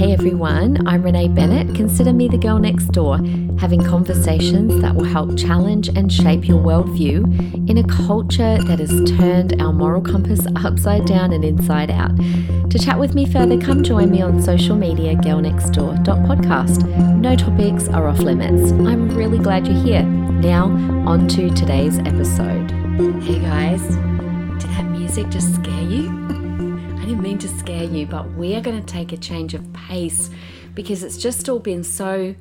Hey everyone, I'm Renee Bennett. Consider me the girl next door, having conversations that will help challenge and shape your worldview in a culture that has turned our moral compass upside down and inside out. To chat with me further, come join me on social media, girlnextdoor.podcast. No topics are off limits. I'm really glad you're here. Now, on to today's episode. Hey guys, did that music just scare you? Mean to scare you, but we are going to take a change of pace because it's just all been so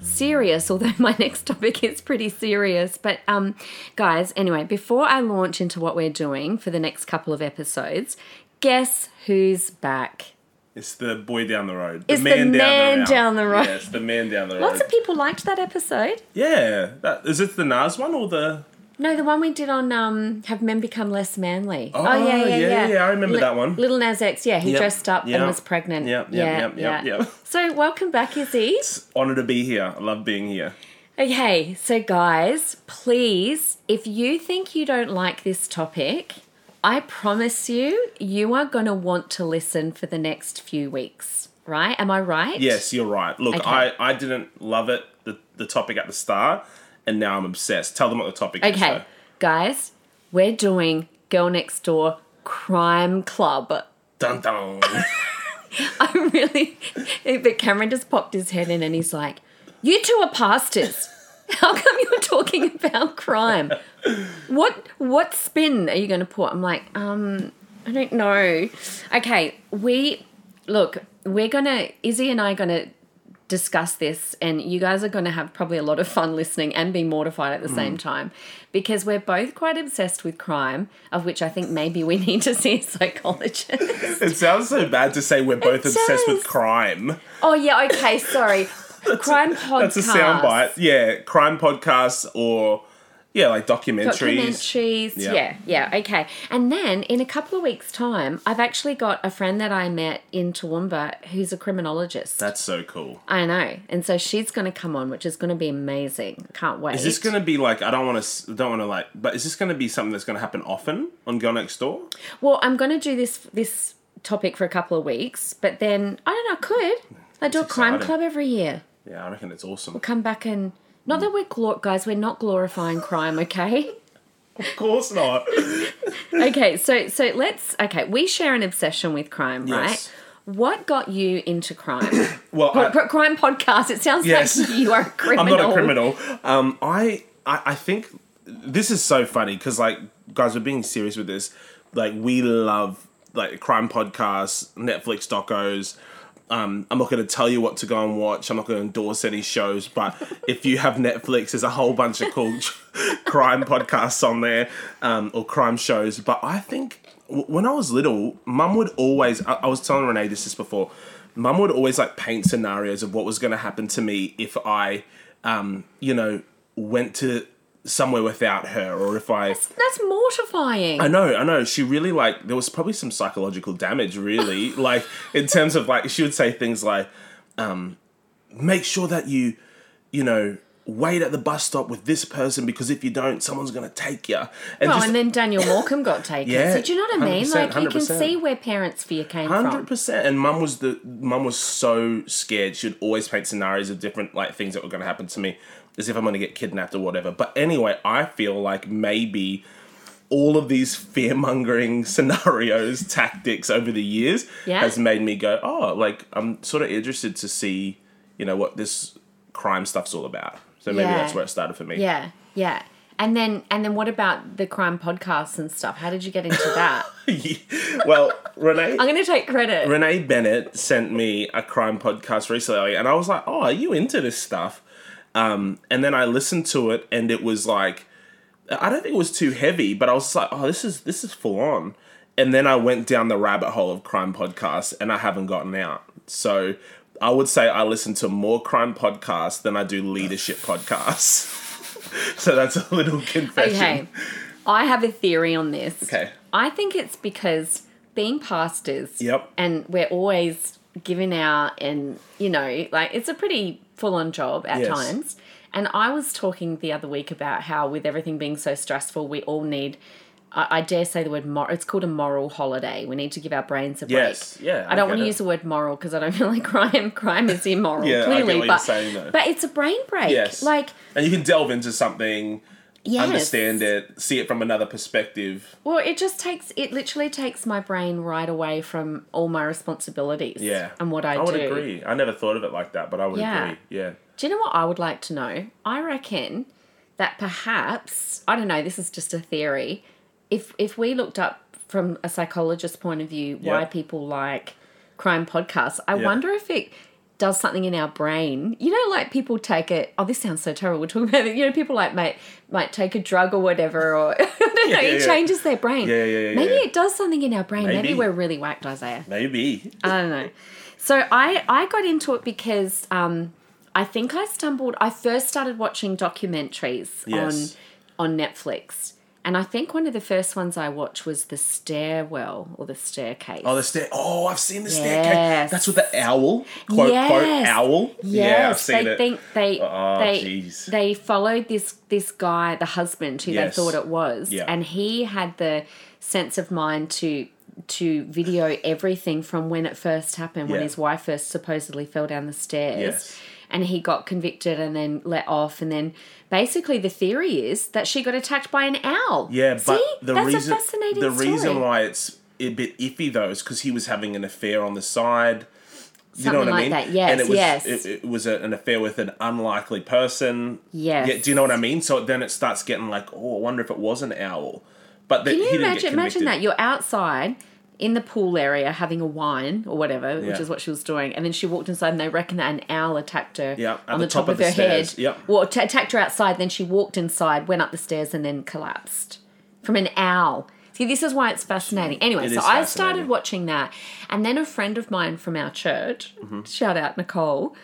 serious although my next topic is pretty serious but um guys anyway before i launch into what we're doing for the next couple of episodes guess who's back It's the boy down the road. The It's the man road. down the road. Yes, the man down the road. lots of people liked that episode yeah, that, is it the Nas one or the? No the one we did on um have men become less manly Oh, yeah, yeah, yeah, I remember that one. little nas x yeah he Yep, dressed up and was pregnant Yep, yep, yeah yep, yep, yeah yep. so welcome back izzy Honor to be here. I love being here. Okay, so guys, please, if you think you don't like this topic, I promise you, you are going to want to listen for the next few weeks, right? Am I right? Yes, you're right. Look, Okay. I, I didn't love it the, the topic at the start, and now I'm obsessed. Tell them what the topic is. Okay, guys, we're doing Girl Next Door Crime Club. Dun dun. I really, but Cameron just popped his head in and he's like, You two are pastors. How come you're talking about crime? What what spin are you going to put? I'm like, um, I don't know. Okay, we look. We're gonna Izzy and I are gonna discuss this, and you guys are going to have probably a lot of fun listening and be mortified at the same mm. time because we're both quite obsessed with crime, of which I think maybe we need to see a psychologist. it sounds so bad to say we're both obsessed with crime. Oh yeah, okay, sorry. Crime podcast. That's a soundbite. Yeah, crime podcast or yeah, like documentaries. Documentaries. Yeah. Yeah, yeah, okay. And then in a couple of weeks' time, I've actually got a friend that I met in Toowoomba who's a criminologist. That's so cool. I know, and so she's going to come on, which is going to be amazing. Can't wait. Is this going to be like I don't want to don't want to like, but is this going to be something that's going to happen often on Girl Next Door? Well, I'm going to do this this topic for a couple of weeks, but then I don't know. I could I do a crime exciting. club every year? Yeah, I reckon it's awesome. We'll come back and not that we're glor- guys. We're not glorifying crime, okay? Of course not. okay, so so let's okay. We share an obsession with crime, Yes. right? What got you into crime? Well, crime podcast. It sounds Yes. like you are a criminal. I'm not a criminal. Um, I, I I think this is so funny because like guys, we're being serious with this. Like we love like crime podcasts, Netflix docos. Um, I'm not going to tell you what to go and watch. I'm not going to endorse any shows, but if you have Netflix, there's a whole bunch of cool crime podcasts on there um, or crime shows. But I think w- when I was little, Mum would always. I, I was telling Renee this just before. Mum would always like paint scenarios of what was going to happen to me if I, um, you know, went to somewhere without her, or if I. That's mortifying. I know, I know. She really like there was probably some psychological damage, really. like in terms of like she would say things like, um, make sure that you, you know, wait at the bus stop with this person because if you don't, someone's gonna take you. And well, just and then Daniel Morcombe got taken. Yeah, so do you know what I mean? 100%, Like you can see where parents' fear came Hundred from. percent. And mum was the mum was so scared. She'd always paint scenarios of different like things that were going to happen to me, as if I'm going to get kidnapped or whatever. But anyway, I feel like maybe all of these fear mongering scenarios, tactics over the years Yeah. has made me go, oh, like I'm sort of interested to see, you know, what this crime stuff's all about. So maybe Yeah. that's where it started for me. Yeah, yeah. And then and then what about the crime podcasts and stuff? How did you get into that? well, Renee. I'm going to take credit. Renee Bennett sent me a crime podcast recently, and I was like, "Oh, are you into this stuff?" Um, and then I listened to it, and it was like, I don't think it was too heavy, but I was like, "Oh, this is this is full on." And then I went down the rabbit hole of crime podcasts, and I haven't gotten out. So I would say I listen to more crime podcasts than I do leadership podcasts. so that's a little confession. Okay. I have a theory on this. Okay. I think it's because being pastors Yep. and we're always giving out and you know, like it's a pretty full on job at Yes. times. And I was talking the other week about how with everything being so stressful, we all need I, I dare say the word mor- it's called a moral holiday. We need to give our brains a break. Yes, yeah, I don't want to use the word moral because I don't feel like crime crime is immoral. Yeah, I clearly, but saying, but it's a brain break. Yes. like and you can delve into something, yes. understand it, see it from another perspective. Well, it just takes it literally takes my brain right away from all my responsibilities. Yeah, and what I, do. I would agree. I never thought of it like that, but I would Yeah. agree. Yeah. Do you know what I would like to know? I reckon that perhaps I don't know. This is just a theory. If if we looked up from a psychologist's point of view why Yeah. people like crime podcasts, I Yeah. wonder if it does something in our brain. You know, like people take it. Oh, this sounds so terrible. We're talking about it. You know, people like might might take a drug or whatever, or I don't know. Yeah, it yeah. changes their brain. Yeah, yeah, yeah, Maybe yeah. it does something in our brain. Maybe, Maybe. we're really whacked, Isaiah. Maybe. I don't know. So I I got into it because um, I think I stumbled. I first started watching documentaries Yes. on on Netflix, and I think one of the first ones I watched was the stairwell or the staircase. Oh, the stair. Oh, I've seen the Yes. staircase. That's with the owl. Quote quote Yes. owl. yeah, I've Yes, seen they it. think they Oh, they jeez. they followed this this guy, the husband, who Yes. they thought it was, Yeah. and he had the sense of mind to to video everything from when it first happened, when his wife first supposedly fell down the stairs. Yes. And he got convicted and then let off, and then basically the theory is that she got attacked by an owl. Yeah, but the That's reason a fascinating the story. reason why it's a bit iffy though is because he was having an affair on the side. You know Something what I like mean? that, yes, and it was yes. it, it was a, an affair with an unlikely person. Yes. Yeah, do you know what I mean? So then it starts getting like, oh, I wonder if it was an owl. But the, Can you imagine imagine that you're outside in the pool area having a wine or whatever, which is what she was doing, and then she walked inside and they reckon that an owl attacked her Yeah, on the the, top, top of, her stairs. head. Yep. Well, t- attacked her outside. Then she walked inside, went up the stairs, and then collapsed from an owl. See, this is why it's fascinating. Anyway, It so is I started watching that, and then a friend of mine from our church, Mm-hmm. shout out Nicole,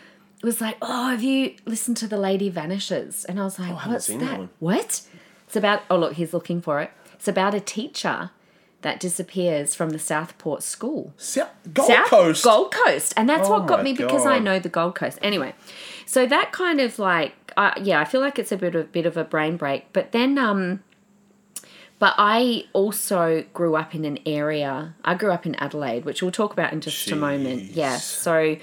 was like, "Oh, have you listened to The Lady Vanishes?" And I was like, Oh, haven't "What's seen that that? one. What?" It's about. Oh, look, he's looking for it. It's about a teacher that disappears from the Southport school. South, Gold South- Coast. Gold Coast, and that's Oh what got me because I know the Gold Coast. Anyway, so that kind of like, uh, yeah, I feel like it's a bit of bit of a brain break. But then, um, but I also grew up in an area. I grew up in Adelaide, which we'll talk about in just a moment. Yeah. So.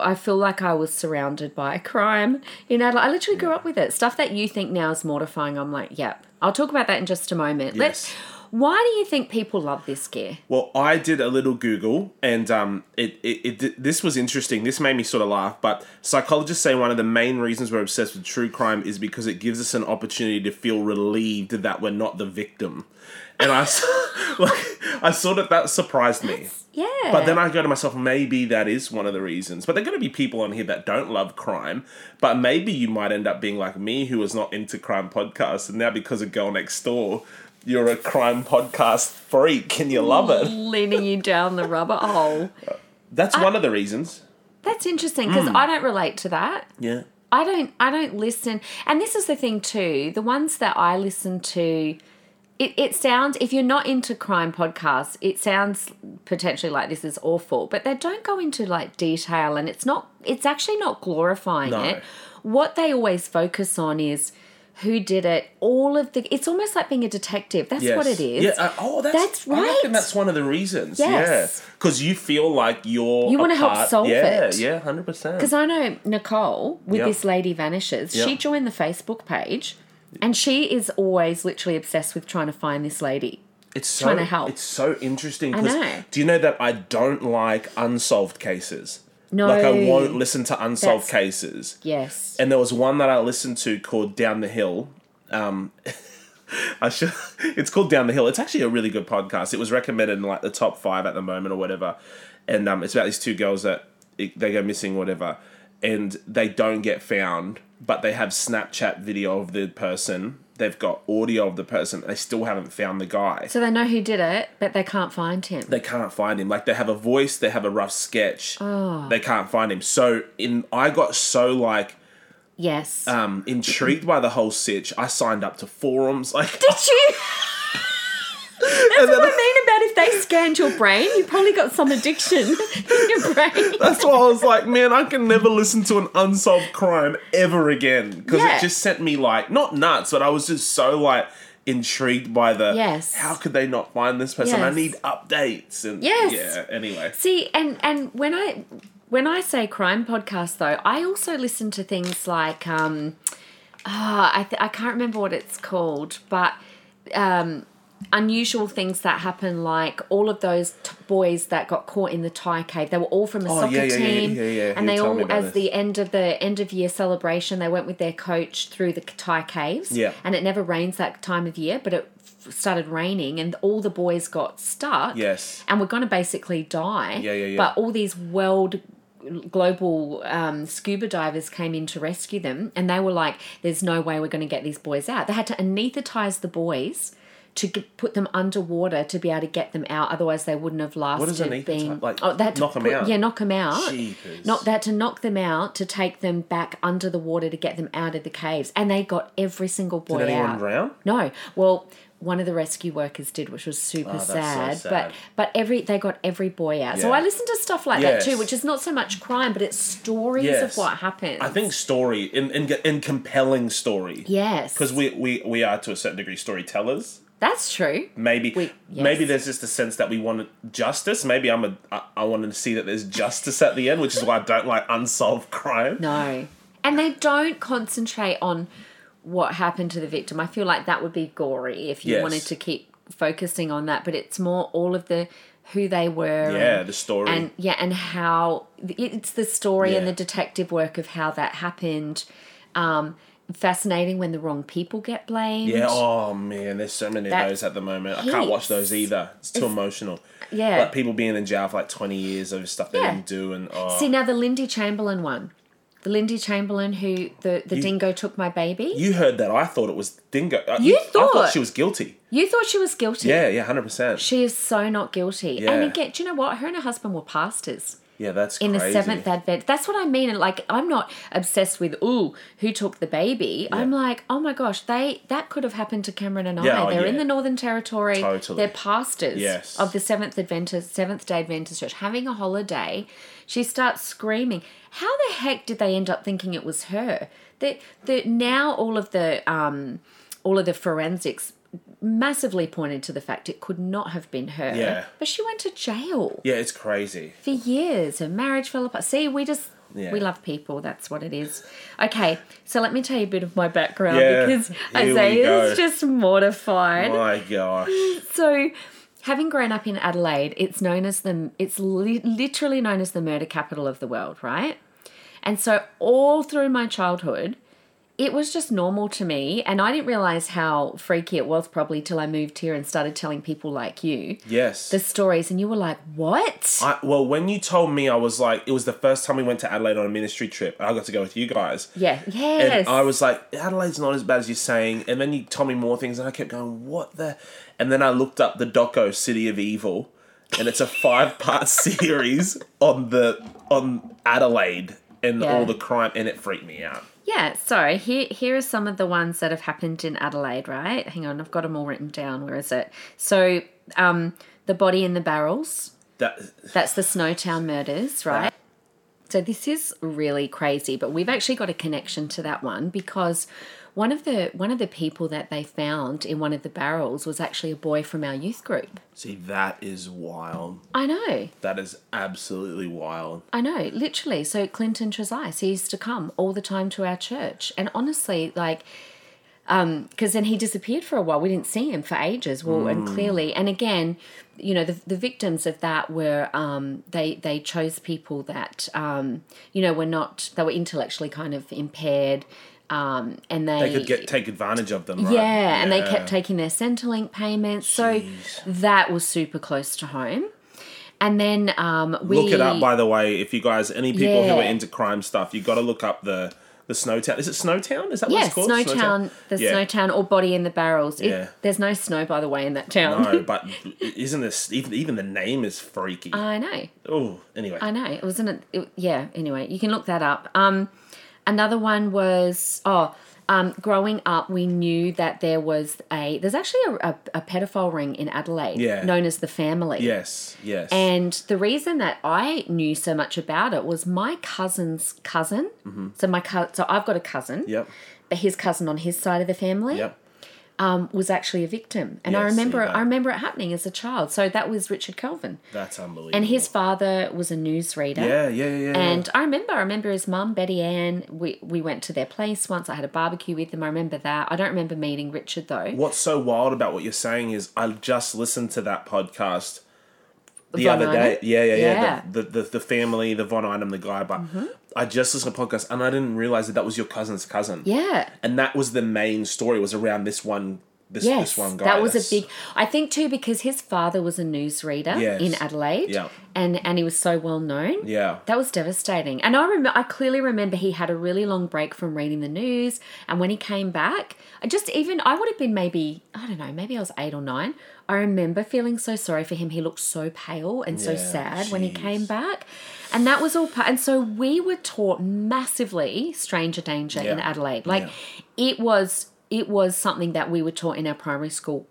I feel like I was surrounded by crime in Adelaide. I literally grew up with it. Stuff that you think now is mortifying. I'm like, yep. I'll talk about that in just a moment. Let's. Why do you think people love this gear? Well, I did a little Google, and um, it, it, it this was interesting. This made me sort of laugh. But psychologists say one of the main reasons we're obsessed with true crime is because it gives us an opportunity to feel relieved that we're not the victim. And I, like, I sort of that surprised me. Yeah. But then I go to myself, maybe that is one of the reasons. But there are going to be people on here that don't love crime. But maybe you might end up being like me, who was not into crime podcasts, and now because of Girl Next Door, you're a crime podcast freak and you love it. leading you down the rubber hole. That's one of the reasons. That's interesting because Hmm. I don't relate to that. Yeah. I don't I don't listen and this is the thing too, the ones that I listen to it, it sounds if you're not into crime podcasts, it sounds potentially like this is awful, but they don't go into like detail and it's not it's actually not glorifying No. it. What they always focus on is who did it, all of the it's almost like being a detective. That's what it is. Yeah. uh, oh, that's, That's I reckon that's one of the reasons. Yes. Yeah. Because you feel like you're. You want wanna help solve yeah, it. Yeah, hundred percent. Because I know Nicole with Yep. this lady vanishes. She joined the Facebook page, and she is always literally obsessed with trying to find this lady. It's so trying to help. It's so interesting. I know. Do you know that I don't like unsolved cases? No, Like I won't listen to unsolved That's- cases. Yes. And there was one that I listened to called Down the Hill. Um, I should. It's called Down the Hill. It's actually a really good podcast. It was recommended in like the top five at the moment or whatever. And um, it's about these two girls that it, they go missing, or whatever, and they don't get found, but they have Snapchat video of the person. They've got audio of the person. They still haven't found the guy. So they know who did it, but they can't find him. They can't find him. Like they have a voice, they have a rough sketch. Oh. They can't find him. So in, I got so like yes. um, intrigued by the whole sitch. I signed up to forums. Like, did you? That's what I mean about if they scanned your brain, you probably got some addiction in your brain. that's why I was like, man, I can never listen to an unsolved crime ever again because Yeah. it just sent me like not nuts, but I was just so like intrigued by the Yes. how could they not find this person? I need updates and Yes. yeah. Anyway, See, and and when I when I say crime podcast though, I also listen to things like um, ah, I th- I can't remember what it's called, but um, unusual things that happen, like all of those t- boys that got caught in the Thai cave. They were all from a Oh, soccer yeah, yeah, team, yeah. and they all, as this. the end of the end of year celebration, they went with their coach through the Thai caves. Yeah. and it never rains that time of year, but it started raining, and all the boys got stuck yes, and we're going to basically die. Yeah, yeah, yeah. But all these world global um, scuba divers came in to rescue them, and they were like, "There's no way we're going to get these boys out." They had to anesthetize the boys to get, put them underwater to be able to get them out. Otherwise, they wouldn't have lasted. does anaesthetise- being like, oh, to knock 'em put- out? Yeah, knock them out. Jeepers. Not that to knock them out to take them back under the water to get them out of the caves, and they got every single boy did anyone out. drown? No. Well, one of the rescue workers did, which was super Oh, that's so sad, sad. But but every they got every boy out. So I listen to stuff like Yes. that too, which is not so much crime, but it's stories Yes. of what happened. I think story in in, in compelling story. yes, because we, we we are to a certain degree storytellers. That's true. Maybe We- yes. maybe there's just a sense that we want justice. Maybe I'm a I, I wanted to see that there's justice at the end, which is why I don't like unsolved crime. No, and they don't concentrate on what happened to the victim. I feel like that would be gory if you Yes. wanted to keep focusing on that, but it's more all of the who they were. Yeah, and- the story. and yeah and how it's the story and the detective work of how that happened um fascinating when the wrong people get blamed yeah. Oh man, there's so many That- of those at the moment. I can't watch those either. It's too emotional. yeah Like people being in jail for like 20 years over stuff they Yeah. didn't do, and oh, see now the lindy chamberlain one the lindy chamberlain who the the dingo took my baby you, you heard that? I thought it was Dingo. Uh, You I thought thought- she was guilty. You thought she was guilty Yeah, yeah, hundred percent. she is so not guilty Yeah. and again do you know what her and her husband were pastors Yeah, that's in the seventh advent. That's what i mean and like i'm not obsessed with ooh who took the baby. I'm like oh my gosh they that could have happened to cameron and Yeah, i oh, they're in the northern territory. Totally. they're pastors Yes. of the seventh adventist seventh day adventist church having a holiday. She starts screaming. How the heck did they end up thinking it was her? That the now all of the um all of the forensics massively pointed to the fact it could not have been her Yeah. but she went to jail Yeah, it's crazy. for years. Her marriage fell apart. See, we just Yeah. we love people. That's what it is. Okay, so let me tell you a bit of my background Yeah, because here we Isaiah go. is just mortified. My gosh. So, having grown up in Adelaide, it's known as the it's li- literally known as the murder capital of the world, right? And so all through my childhood, it was just normal to me, and I didn't realize how freaky it was probably till I moved here and started telling people like you Yes. the stories, and you were like, "What?" I, well, when you told me, I was like, it was the first time we went to Adelaide on a ministry trip. I got to go with you guys. yeah, And yes. I was like, Adelaide's not as bad as you're saying. And then you told me more things, and I kept going, what the? And then I looked up the doco City of Evil, and it's a five part series on the on Adelaide and Yeah. all the crime, and it freaked me out. Yeah, so here here are some of the ones that have happened in Adelaide, right? Hang on, I've got them all written down. Where is it? So, um, the body in the barrels. That That's the Snowtown murders, right? So this is really crazy, but we've actually got a connection to that one because one of the one of the people that they found in one of the barrels was actually a boy from our youth group. see, that is wild. I know. That is absolutely wild. I know, literally. So Clinton Trezise, he used to come all the time to our church, and honestly, like, um, because then he disappeared for a while. We didn't see him for ages. Well, and clearly, and again, you know, the the victims of that were um, they they chose people that um, you know were not they were intellectually kind of impaired. Um, and they, They could get take advantage of them, right? yeah, and they kept taking their Centrelink payments. So that was super close to home. And then um, we Look it up, by the way. If you guys, any people who are into crime stuff, you got to look up the the Snowtown. Is it Snowtown? Is that what it's called? Snowtown, the Yeah. Snowtown or Body in the Barrels. It- Yeah. there's no snow, by the way, in that town. No, but isn't this even even the name is freaky? I know, oh, anyway. I know. It wasn't. It, yeah. Anyway, you can look that up. Um, another one was oh. Um, growing up, we knew that there was a there's actually a, a, a pedophile ring in Adelaide, Yeah. known as the Family. yes, yes. And the reason that I knew so much about it was my cousin's cousin. So my co- so I've got a cousin, Mm-hmm. yep, but his cousin on his side of the family yep. Um, was actually a victim, and I remember. I remember it happening as a child. So that was Richard Kelvin, That's unbelievable. and his father was a newsreader. yeah, yeah, yeah, yeah. And I remember, I remember his mum, Betty Ann. We we went to their place once. I had a barbecue with them. I remember that. I don't remember meeting Richard though. What's so wild about what you're saying is I just listened to that podcast the Von other day. Yeah, yeah, yeah. Yeah. Mm-hmm. The, the, the the family, the Von Einem, the guy. But I just listened to a podcast and I didn't realize that that was your cousin's cousin. Yeah. And that was the main story was around this one. This, Yes, this one guy. that was a big. I think too because his father was a newsreader Yes. in Adelaide, Yeah. and and he was so well known. Yeah. That was devastating. And I remember, I clearly remember he had a really long break from reading the news. And when he came back, I just even, I would have been maybe, I don't know, maybe I was eight or nine. I remember feeling so sorry for him. He looked so pale and so Yeah, sad when he came back. And that was all part. And so we were taught massively stranger danger in Adelaide. Like Yeah. it was, it was something that we were taught in our primary school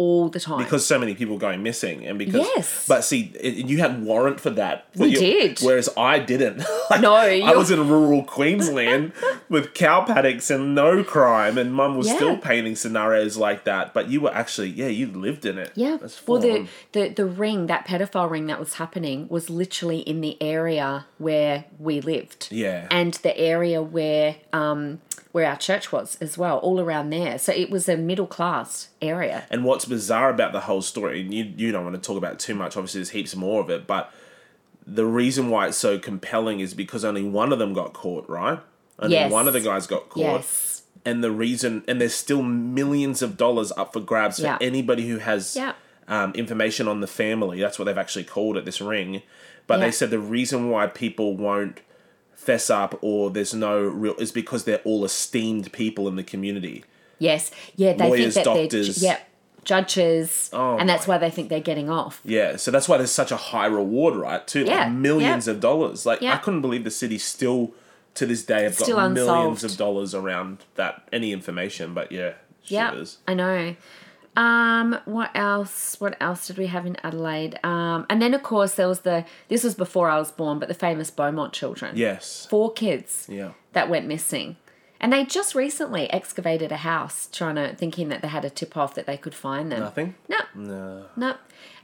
all the time. because so many people going missing and because Yes. but see it, you had warrant for that for We your- did. whereas i didn't Like, No, i you're- was in rural queensland with cow paddocks and no crime and mum was Yeah. still painting scenarios like that but you were actually yeah you lived in it Yeah. That's Well, the, the the ring, that pedophile ring that was happening, was literally in the area where we lived. Yeah. And the area where um where our church was as well, all around there. So it was a middle class area. and what's bizarre about the whole story and you, you don't want to talk about it too much obviously there's heaps more of it but the reason why it's so compelling is because only one of them got caught right only Yes. one of the guys got caught Yes. and the reason and there's still millions of dollars up for grabs for Yeah. anybody who has Yeah. um, information on the family that's what they've actually called it this ring but Yeah. they said the reason why people won't fess up or there's no real is because they're all esteemed people in the community Yes. Yeah, they Lawyers, think that doctors. they're yep, judges Oh and that's my- why they think they're getting off. yeah so that's why there's such a high reward right too Yeah, like millions yeah. of dollars like i couldn't believe the city still to this day have Still got millions of dollars around that any information but yeah Yeah. I know. Um, what else? What else did we have in Adelaide? Um, and then of course there was the. This was before I was born, but the famous Beaumont children. yes Four kids yeah that went missing, and they just recently excavated a house, trying to thinking that they had a tip off that they could find them. nothing No, no no.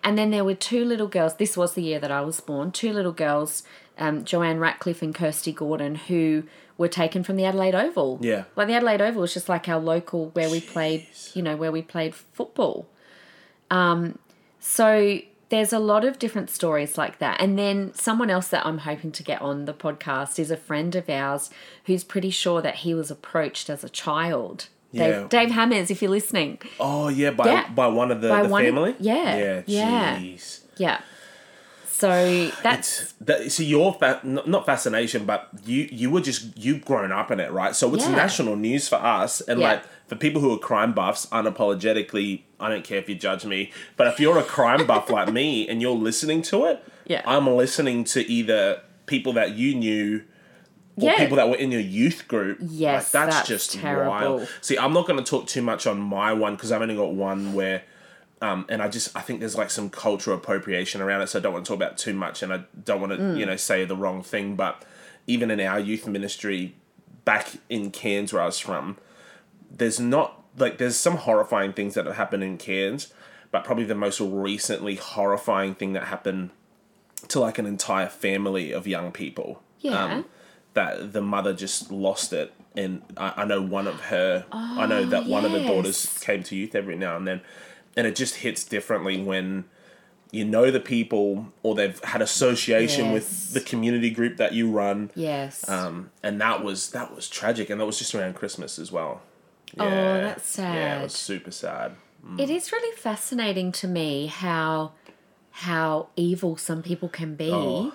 And then there were two little girls. This was the year that I was born. Two little girls, um, Joanne Ratcliffe and Kirste Gordon, who were taken from the Adelaide Oval. Yeah. Like the Adelaide Oval was just like our local where we played, you know, where we played football. Um, so there's a lot of different stories like that. And then someone else that I'm hoping to get on the podcast is a friend of ours who's pretty sure that he was approached as a child. Yeah. Dave, Dave Hammers, if you're listening. Oh yeah, by Yeah. by one of the, By the of- family. yeah, yeah, yeah. jeez. Yeah. So that's It's that. See, your fa- not not fascination, but you you were just you've grown up in it, right? So it's Yeah. national news for us, and Yeah. like for people who are crime buffs, unapologetically, I don't care if you judge me, but if you're a crime buff like me and you're listening to it, Yeah. I'm listening to either people that you knew. Or Yeah. people that were in your youth group. Yes, like, that's, that's just terrible. wild. See, I'm not going to talk too much on my one because I've only got one where um, and I just I think there's like some cultural appropriation around it, so I don't want to talk about too much, and I don't want to Mm. you know say the wrong thing. But even in our youth ministry back in Cairns, where I was from, there's not like there's some horrifying things that have happened in Cairns, but probably the most recently horrifying thing that happened to like an entire family of young people. Yeah. Um, that the mother just lost it, and I, I know one of her. I know that one of the daughters came to youth every now and then, and it just hits differently when you know the people or they've had association Yes. with the community group that you run. yes. Um, and that was that was tragic, and that was just around Christmas as well. Oh, that's sad. Yeah, it was super sad. It is really fascinating to me how how evil some people can be. Oh.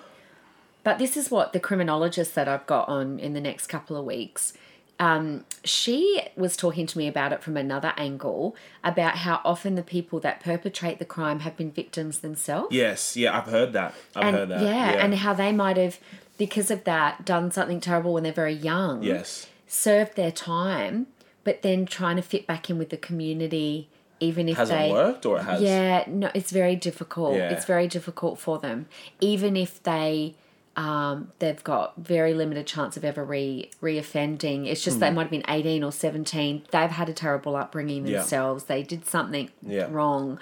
But this is what the criminologist that I've got on in the next couple of weeks. Um, she was talking to me about it from another angle about how often the people that perpetrate the crime have been victims themselves. Yes, yeah, I've heard that. I've and heard that. yeah, Yeah, and how they might have, because of that, done something terrible when they're very young. yes, served their time, but then trying to fit back in with the community, even if has they worked or it has? yeah, no, it's very difficult. Yeah. It's very difficult for them, even if they Um, they've got very limited chance of ever re reoffending. It's just they might have been eighteen or seventeen. They've had a terrible upbringing Yeah. themselves. They did something Yeah. wrong.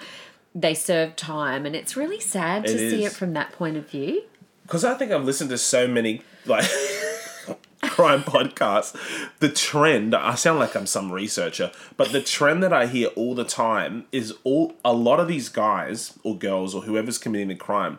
They served time, and it's really sad to It see is. it from that point of view. because I think I've listened to so many like crime podcasts. The trend I sound like I'm some researcher, but the trend that I hear all the time is all a lot of these guys or girls or whoever's committing the crime.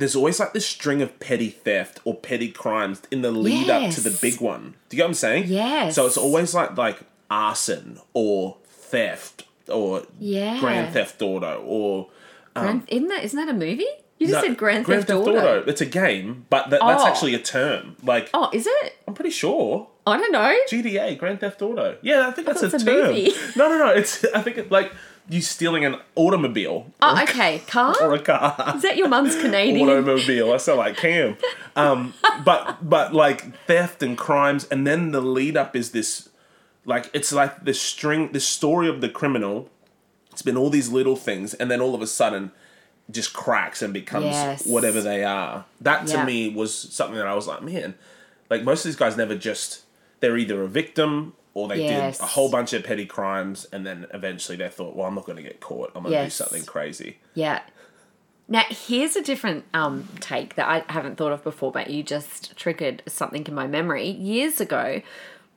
There's always like this string of petty theft or petty crimes in the lead up to the big one. Do you get what I'm saying? Yes. So it's always like like arson or theft or Yeah. grand theft auto or um, Grand, isn't that isn't that a movie? You just No, said Grand, Theft, Auto. It's a game, but that, that's Oh. actually a term. Like Oh, is it? I'm pretty sure I don't know. GTA, Grand Theft Auto. Yeah, I think that's a it's a term. movie. No, no, no. It's I think it's like you stealing an automobile Oh, okay. Car? or a car. Is that your mum's Canadian? automobile. I sound like Cam. Um, but but like theft and crimes, and then the lead up is this, like it's like the string, the story of the criminal. It's been all these little things, and then all of a sudden, just cracks and becomes Yes. whatever they are. That to Yeah. me was something that I was like, man, like most of these guys never just they're either a victim or they Yes. did a whole bunch of petty crimes, and then eventually they thought, well, I'm not going to get caught. I'm going to Yes. do something crazy. Yeah. Now, here's a different um, take that I haven't thought of before, but you just triggered something in my memory. Years ago,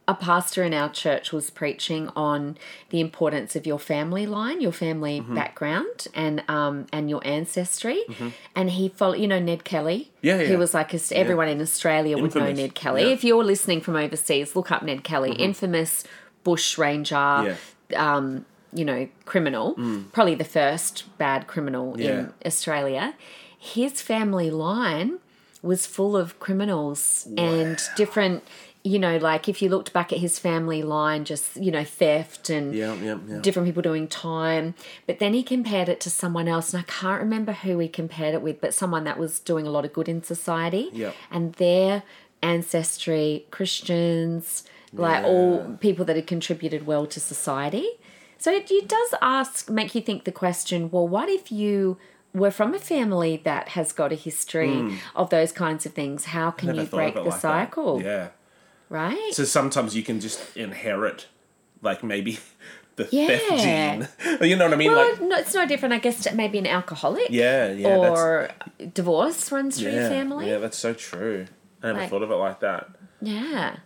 a pastor in our church was preaching on the importance of your family line, your family Mm-hmm. background, and um, and your ancestry. And he followed, you know, Ned Kelly. Yeah, yeah. He was like a- everyone in Australia would know Ned Kelly. Yeah. Mm-hmm. If you're listening from overseas, look up Ned Kelly, infamous bush ranger Yeah. um, you know, criminal, probably the first bad criminal Mm. Yeah. in Australia. His family line was full of criminals and different, you know, like if you looked back at his family line, just, you know, theft and Yeah, yeah, yeah. different people doing time. But then he compared it to someone else, and I can't remember who he compared it with, but someone that was doing a lot of good in society. Yep. And their ancestry, Christians, like all people that had contributed well to society. So it, it does ask, make you think the question well, what if you were from a family that has got a history hmm. of those kinds of things? How can. Never you break the like that. cycle? Yeah. Right? So sometimes you can just inherit, like maybe the Yeah. theft gene. you know what I mean? well, like, no, it's no different, I guess, to maybe an alcoholic. yeah, yeah, or divorce runs through that's, your family. yeah, that's so true. I never Like- thought of it like that. Yeah.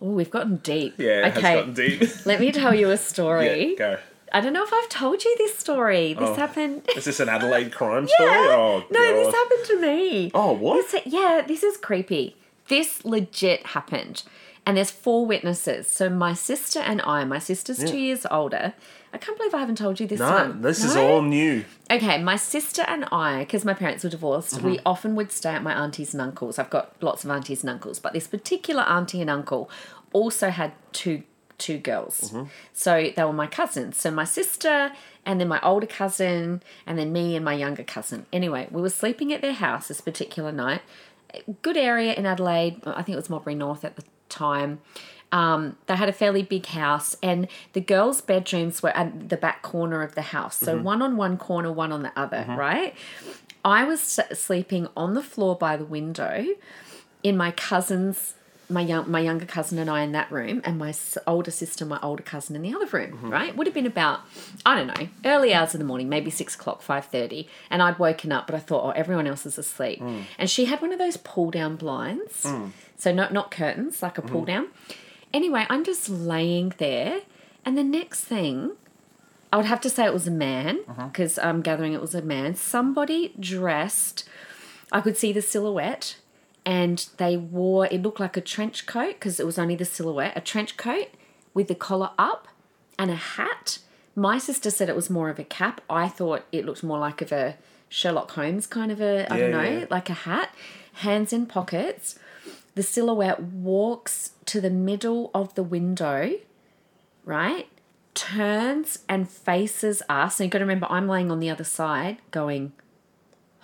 Oh, we've gotten deep. Yeah, okay. deep. Let me tell you a story. yeah, go. I don't know if I've told you this story. This Oh. happened. Is this an Adelaide crime story? Yeah. Oh, no, God. this happened to me. Oh, what? This, yeah, this is creepy. This legit happened. And there's four witnesses. So my sister and I, my sister's two years older. I can't believe I haven't told you this no, one. this is all new. Okay, my sister and I, because my parents were divorced, we mm-hmm. often would stay at my aunties and uncles. I've got lots of aunties and uncles, but this particular auntie and uncle also had two two girls. Mm-hmm. So they were my cousins. So my sister and then my older cousin and then me and my younger cousin. Anyway, we were sleeping at their house this particular night. Good area in Adelaide. I think it was Modbury North at the time. Um, they had a fairly big house, and the girls' bedrooms were at the back corner of the house. So one on one corner, one on the other, right? I was sleeping on the floor by the window in my cousin's my young my younger cousin and I in that room and my older sister my older cousin in the other room mm-hmm. right? Would have been about I don't know early hours of the morning maybe six o'clock five thirty and I'd woken up but I thought oh everyone else is asleep. Mm. And she had one of those pull down blinds mm. so not not curtains like a mm-hmm. pull down anyway I'm just laying there and the next thing I would have to say it was a man mm-hmm. because I'm gathering it was a man. Somebody dressed, I could see the silhouette, and they wore it looked like a trench coat because it was only the silhouette, a trench coat with the collar up and a hat. My sister said it was more of a cap. I thought it looked more like of a Sherlock Holmes kind of a I don't know, yeah. like a hat, hands in pockets. The silhouette walks to the middle of the window, right? Turns and faces us. And you've got to remember, I'm laying on the other side going,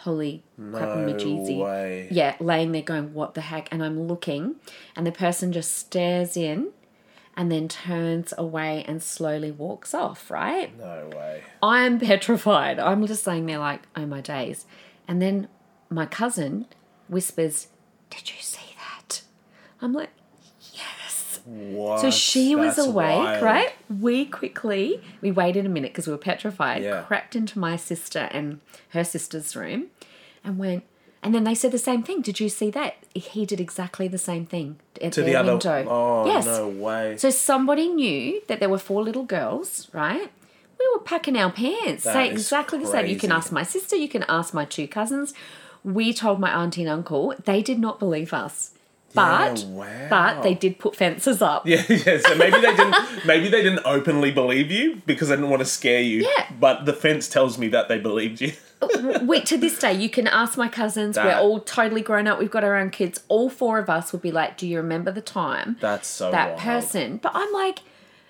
holy crap No majeezy. way. Yeah, laying there going, what the heck? And I'm looking, and the person just stares in and then turns away and slowly walks off, right? No way. I'm petrified. I'm just laying there like, oh my days. And then my cousin whispers, Did you see that? I'm like. What? So she was That's awake, wild. right? We quickly, we waited a minute because we were petrified, Yeah. crept into my sister and her sister's room and went, and then they said the same thing. Did you see that? He did exactly the same thing at To their the other. window. Oh yes. no way. So somebody knew that there were four little girls, right? We were packing our pants, That saying is exactly the same. You can crazy. ask my sister, you can ask my two cousins. We told my auntie and uncle. They did not believe us. But Yeah, but they did put fences up. Yeah, yeah. So maybe they didn't. maybe they didn't openly believe you because they didn't want to scare you. Yeah. But the fence tells me that they believed you. Uh, we, to this day, you can ask my cousins. We're all totally grown up. We've got our own kids. All four of us would be like, "Do you remember the time That's so that wild. person?" But I'm like,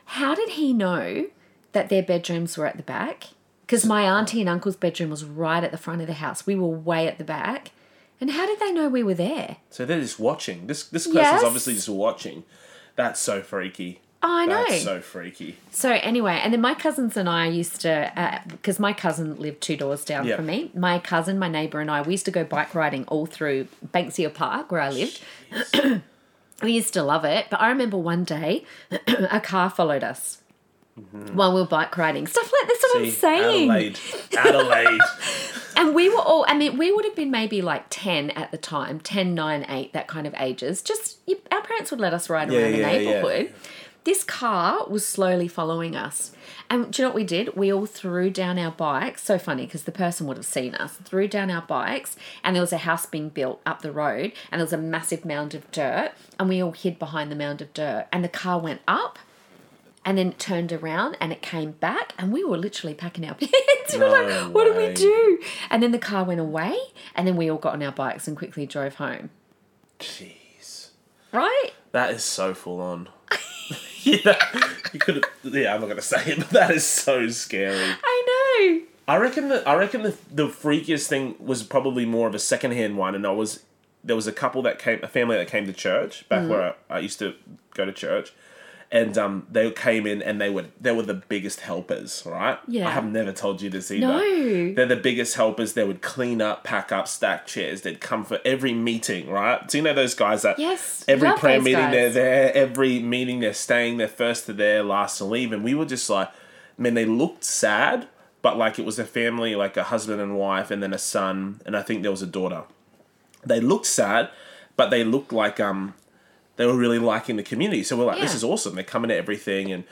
how did he know that their bedrooms were at the back? Because my auntie and uncle's bedroom was right at the front of the house. We were way at the back. And how did they know we were there? So they're just watching. This this person's Yes. obviously just watching. That's so freaky. I know. That's so freaky. So anyway, and then my cousins and I used to, uh, because my cousin lived two doors down Yeah. from me. My cousin, my neighbour, and I, we used to go bike riding all through Banksia Park where I lived. we used to love it, but I remember one day a car followed us Mm-hmm. while we were bike riding. Stuff like that's what I'm See, saying. Adelaide. Adelaide. And we were all, I mean, we would have been maybe like 10 at the time 10, 9, 8, that kind of ages. Just, you, our parents would let us ride Yeah, around the yeah, yeah. neighborhood. This car was slowly following us. And do you know what we did? We all threw down our bikes. So funny because the person would have seen us. Threw down our bikes, and there was a house being built up the road, and there was a massive mound of dirt, and we all hid behind the mound of dirt. And the car went up, and then it turned around and it came back and we were literally packing our pants. we were like, what do we do? And then the car went away and then we all got on our bikes and quickly drove home. Jeez. Right? That is so full on. yeah. You could. Yeah, I'm not gonna say it, but that is so scary. I know. I reckon that I reckon the the freakiest thing was probably more of a secondhand one, and I was there was a couple that came, a family that came to church back Mm. where I, I used to go to church, and um, they came in and they were they were the biggest helpers, right? Yeah. I have never told you this either. No. They're the biggest helpers. They would clean up, pack up, stack chairs. They'd come for every meeting, right? Do you know those guys that Yes, every prayer meeting guys. they're there, every meeting they're staying, they're first to there, last to leave, and we were just like, I mean, they looked sad, but like it was a family, like a husband and wife, and then a son, and I think there was a daughter. They looked sad, but they looked like um, they were really liking the community. So we're like, this is awesome. They're coming to everything, and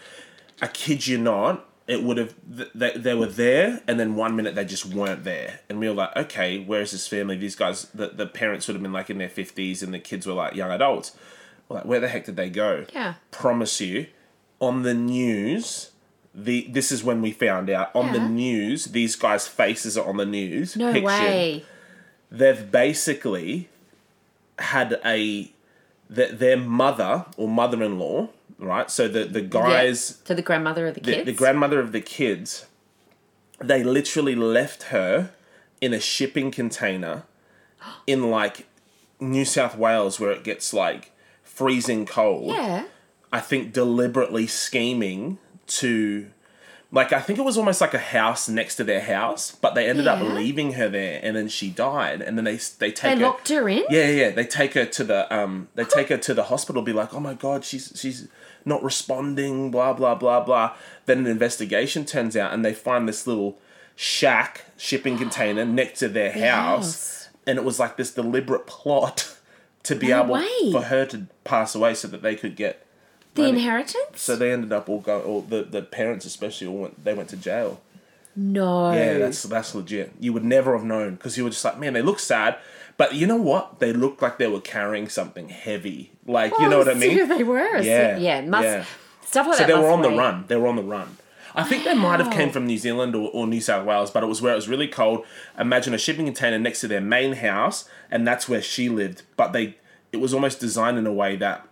I kid you not, it would have th- they, they were there, and then one minute they just weren't there, and we were like, okay, where's this family? These guys, the, the parents would have been like in their fifties, and the kids were like young adults. We're like, where the heck did they go? Yeah. Promise you, on the news. The, this is when we found out on the news these guys' faces are on the news. No pictured way. they've basically had a th- their mother or mother-in-law right so the the guys To the grandmother of the the, kids. the grandmother of the kids they literally left her in a shipping container in like New South Wales where it gets like freezing cold yeah. I think deliberately scheming to like I think it was almost like a house next to their house, but they ended up leaving her there, and then she died, and then they they They take her. locked her in? Yeah, yeah, they take her to the um, they take her to the hospital. Be like, oh my god, she's she's not responding. Blah blah blah blah. Then an investigation turns out, and they find this little shack shipping container next to their house, house. and it was like this deliberate plot to be No able way. for her to pass away so that they could get The money. inheritance? So they ended up all going. All the, the parents especially all went. They went to jail. no. Yeah, that's that's legit. You would never have known because you were just like, man, they look sad, but you know what? They looked like they were carrying something heavy. Like you know what I mean? They were. So- Yeah, yeah. Must, yeah. Stuff like So that. So they were on the run. They were on the run. I think they might have came from New Zealand or, or New South Wales, but it was where it was really cold. Imagine a shipping container next to their main house, and that's where she lived. But they, it was almost designed in a way that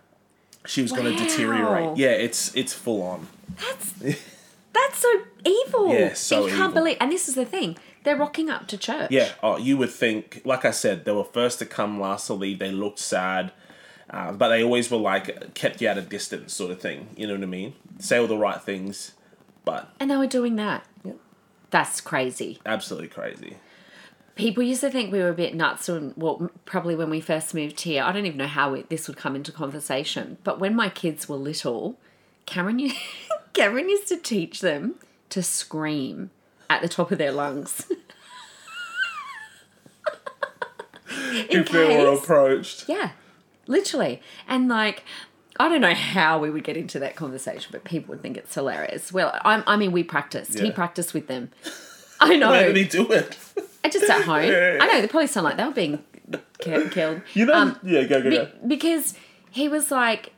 she was going to deteriorate. Yeah, it's it's full on. That's that's so evil. Yeah, so you can't evil. believe. And this is the thing. They're rocking up to church. Yeah. Oh, you would think, like I said, they were first to come, last to leave. They looked sad, uh, but they always were like kept you at a distance, sort of thing. You know what I mean? Say all the right things, but And they were doing that. Yep. That's crazy. absolutely crazy. People used to think we were a bit nuts when, well, probably when we first moved here. I don't even know how it, this would come into conversation. But when my kids were little, Cameron, u- Cameron used to teach them to scream at the top of their lungs. If they were approached. yeah, literally. And like, I don't know how we would get into that conversation, but people would think it's hilarious. Well, I, I mean, we practiced. He practiced with them. I know. Where did he do it? Just at home. Yeah. I know they probably sound like they were being ki- killed. You know? Um, yeah, go go Be- go. because he was like,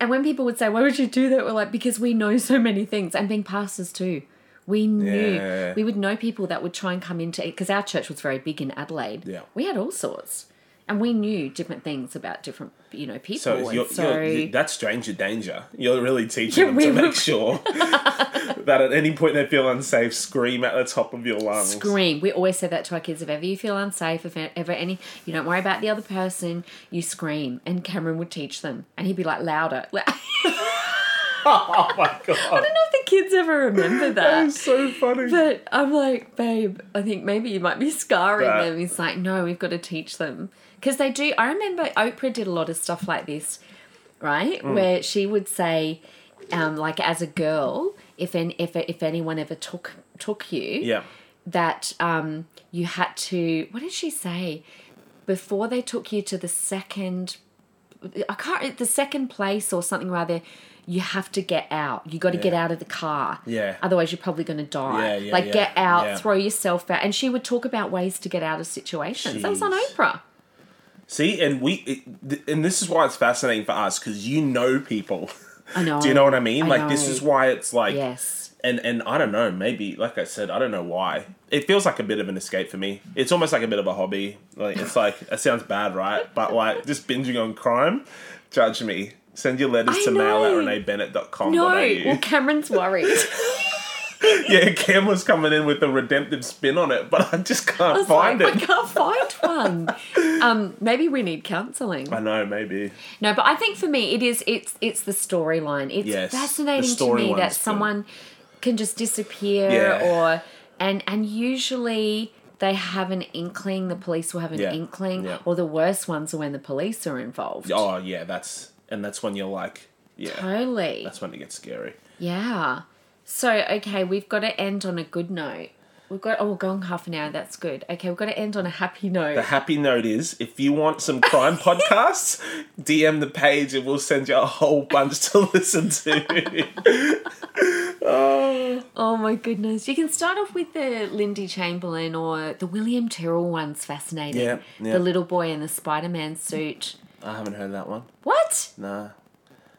and when people would say, "Why would you do that?" We're like, because we know so many things, and being pastors too. We knew Yeah. we would know people that would try and come into it, because our church was very big in Adelaide. Yeah. we had all sorts, and we knew different things about different you know people. So, you're, so you're, that's stranger danger. You're really teaching Yeah, them we to were- make sure that at any point they feel unsafe, scream at the top of your lungs. scream. We always say that to our kids. If ever you feel unsafe, if ever any, you don't worry about the other person, you scream. And Cameron would teach them, and he'd be like louder. Oh my god! I don't know if the kids ever remember that. that's so funny. But I'm like, babe, I think maybe you might be scarring That- them. He's like, no, we've got to teach them. Because they do. I remember Oprah did a lot of stuff like this, right? Mm. Where she would say, um, like, as a girl, if, an, if, if anyone ever took, took you, yeah, that um, you had to, what did she say? Before they took you to the second, I can't, the second place or something rather, you have to get out. You got to get out of the car. Yeah. Otherwise, you're probably going to die. Yeah, yeah, like, yeah, get out, yeah. throw yourself out. And she would talk about ways to get out of situations. That was on Oprah. See, and we, it, and this is why it's fascinating for us because you know people. I know. Do you know what I mean? I like this is why it's like, Yes. and and I don't know. Maybe like I said, I don't know why. It feels like a bit of an escape for me. It's almost like a bit of a hobby. Like it's like it sounds bad, right? But like just binging on crime. Judge me. Send your letters I to mail at know. reneebennett.com. No. Well, Cameron's worried. yeah, Cam was coming in with a redemptive spin on it, but I just can't was find like, it. I can't find one. um, maybe we need counselling. I know, maybe. No, but I think for me, it is it's it's the storyline. It's Yes, fascinating to me that good. someone can just disappear Yeah. or and and usually they have an inkling. The police will have an Yeah, inkling, yeah. or the worst ones are when the police are involved. Oh yeah, that's and that's when you're like, yeah, Totally. that's when it gets scary. Yeah. So okay, we've got to end on a good note. We've got oh, we're going half an hour. That's good. Okay, we've got to end on a happy note. The happy note is if you want some crime podcasts, DM the page and we'll send you a whole bunch to listen to. oh. Oh my goodness. You can start off with the Lindy Chamberlain or the William Tyrrell one's fascinating. Yeah, yeah. The little boy in the Spider Man suit. I haven't heard that one. What? Nah.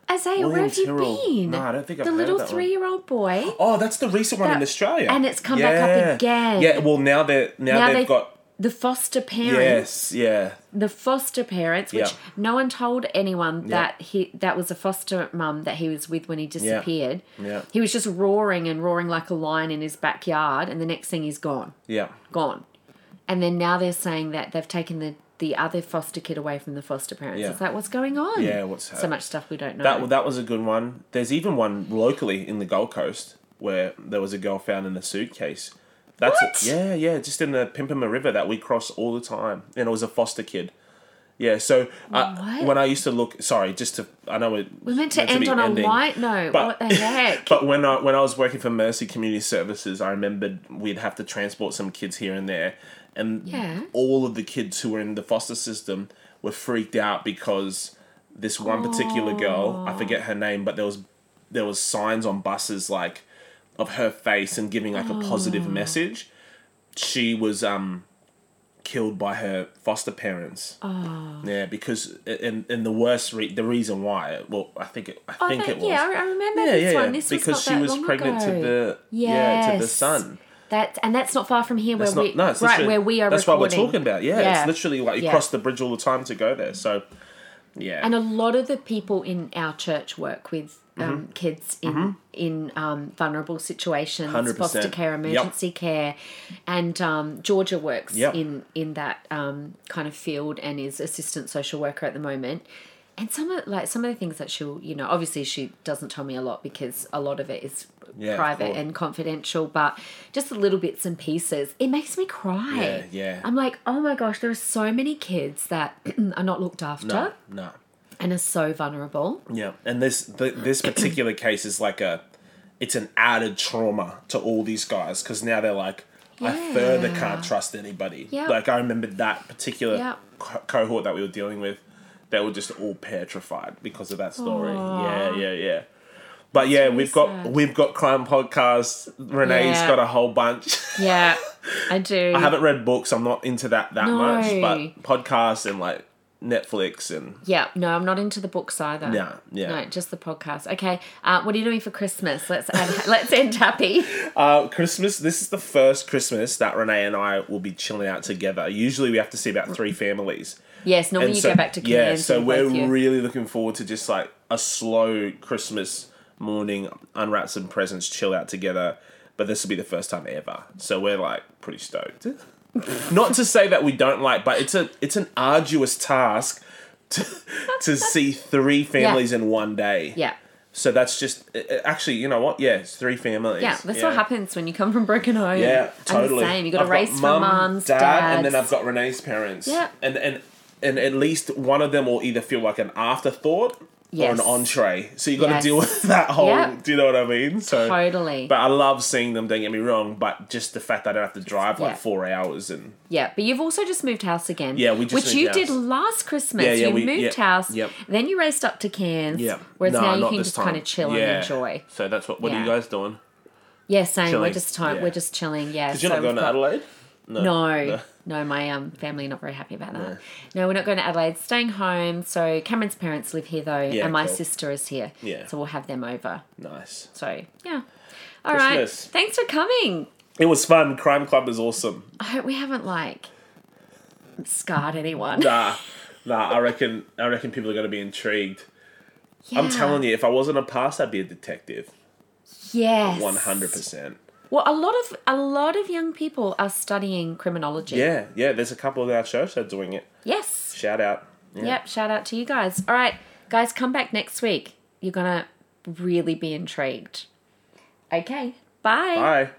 Isaiah, where William have you been? No, I don't think I've The little three year old boy. Oh, that's the recent one in Australia. and it's come back up again. Yeah, well now they're now, Now they've, they've- got The foster parents. Yes, yeah. The foster parents, which Yeah. no one told anyone Yeah. that he that was a foster mum that he was with when he disappeared. Yeah. He was just roaring and roaring like a lion in his backyard, and the next thing he's gone. Yeah. gone. And then now they're saying that they've taken the, the other foster kid away from the foster parents. Yeah. It's like, what's going on? Yeah, what's So much stuff we don't know. That that was a good one. There's even one locally in the Gold Coast where there was a girl found in a suitcase. That's What? yeah, yeah, just in the Pimpama River that we cross all the time, and it was a foster kid. Yeah, so uh, What? when I used to look, sorry, just to I know it, We're meant to meant end be on ending, a light note. but- what the heck? But when I when I was working for Mercy Community Services, I remembered we'd have to transport some kids here and there, and Yeah. all of the kids who were in the foster system were freaked out because this one particular girl, I forget her name, but there was there was signs on buses like of her face and giving like a positive message. She was um killed by her foster parents. oh. Yeah, because and and the worst re- the reason why well I think it I Oh, think that- it was yeah, I remember yeah, this yeah, one. yeah. This because was she was pregnant ago. to the yeah to the son. That and that's not far from here That's where not we no, right where we are. That's what we're talking about. Yeah, Yeah. it's literally like you cross the bridge all the time to go there. So yeah, And a lot of the people in our church work with Mm-hmm. um, kids in in um, vulnerable situations, 100%. foster care, Yep. emergency care, and um, Georgia works Yep. in in that um, kind of field and is assistant social worker at the moment. and some of like some of the things that she'll you know obviously she doesn't tell me a lot because a lot of it is Yeah, private and confidential but just the little bits and pieces it makes me cry Yeah, yeah. i'm like oh my gosh there are so many kids that are not looked after No, no. and are so vulnerable Yeah, and this th- this particular case is like a, it's an added trauma to all these guys because now they're like, I further can't trust anybody. Yep. Like I remember that particular Yep. co- cohort that we were dealing with, they were just all petrified because of that story. Yeah, yeah, yeah. But yeah, we've got sad. we've got crime podcasts. Renee's Yeah. got a whole bunch. yeah i do I haven't read books. I'm not into that that No. much. But podcasts and like Netflix and yeah no i'm not into the books either Yeah, yeah. no just the podcast okay uh, what are you doing for christmas let's add, let's end happy Uh, Christmas. This is the first Christmas that Renee and I will be chilling out together. Usually, we have to see about three families. yes normally you so, go back to yeah, so we're really looking forward to just like a slow Christmas morning, unwrap some presents, chill out together. But this will be the first time ever, so we're like pretty stoked. Not to say that we don't like, but it's a it's an arduous task to to see three families in one day. yeah So that's just actually, you know what? Yeah, it's three families. Yeah, that's what happens when you come from broken home. Yeah, totally. I'm the same. You got to race for mum, mums, dad, dads, and then I've got Renee's parents. Yeah. and and and at least one of them will either feel like an afterthought or an entree. So you got to deal with that whole. Yep. Do you know what I mean? So. totally. But I love seeing them. Don't get me wrong. But just the fact that I don't have to drive like Yeah. four hours and yeah, but you've also just moved house again. Yeah, we just which you house. did last Christmas. Yeah, yeah, you we- moved yep, house. yep. Then you raced up to Cairns. yeah. Whereas No, now you can just time. kind of chill Yeah. and enjoy. So that's what. What are you guys doing? Yeah, same. We're just time. Yeah. We're just chilling. Yeah. Because you're not going to Adelaide. No, no, my um family are not very happy about that. No, we're not going to Adelaide. Staying home. So Cameron's parents live here though, Yeah, and my cool. sister is here. Yeah. So we'll have them over. Nice. So yeah. All right. Christmas. Thanks for coming. It was fun. Crime Club is awesome. I hope we haven't like scarred anyone. Nah, nah. I reckon. I reckon people are going to be intrigued. Yeah. I'm telling you, if I wasn't a past, I'd be a detective. Yes. One hundred percent. Well, a lot of a lot of young people are studying criminology. Yeah, yeah. There's a couple of our shows that are doing it. Yes. Shout out. Yeah. Yep. Shout out to you guys. All right, guys, come back next week. You're gonna really be intrigued. Okay. Bye. Bye.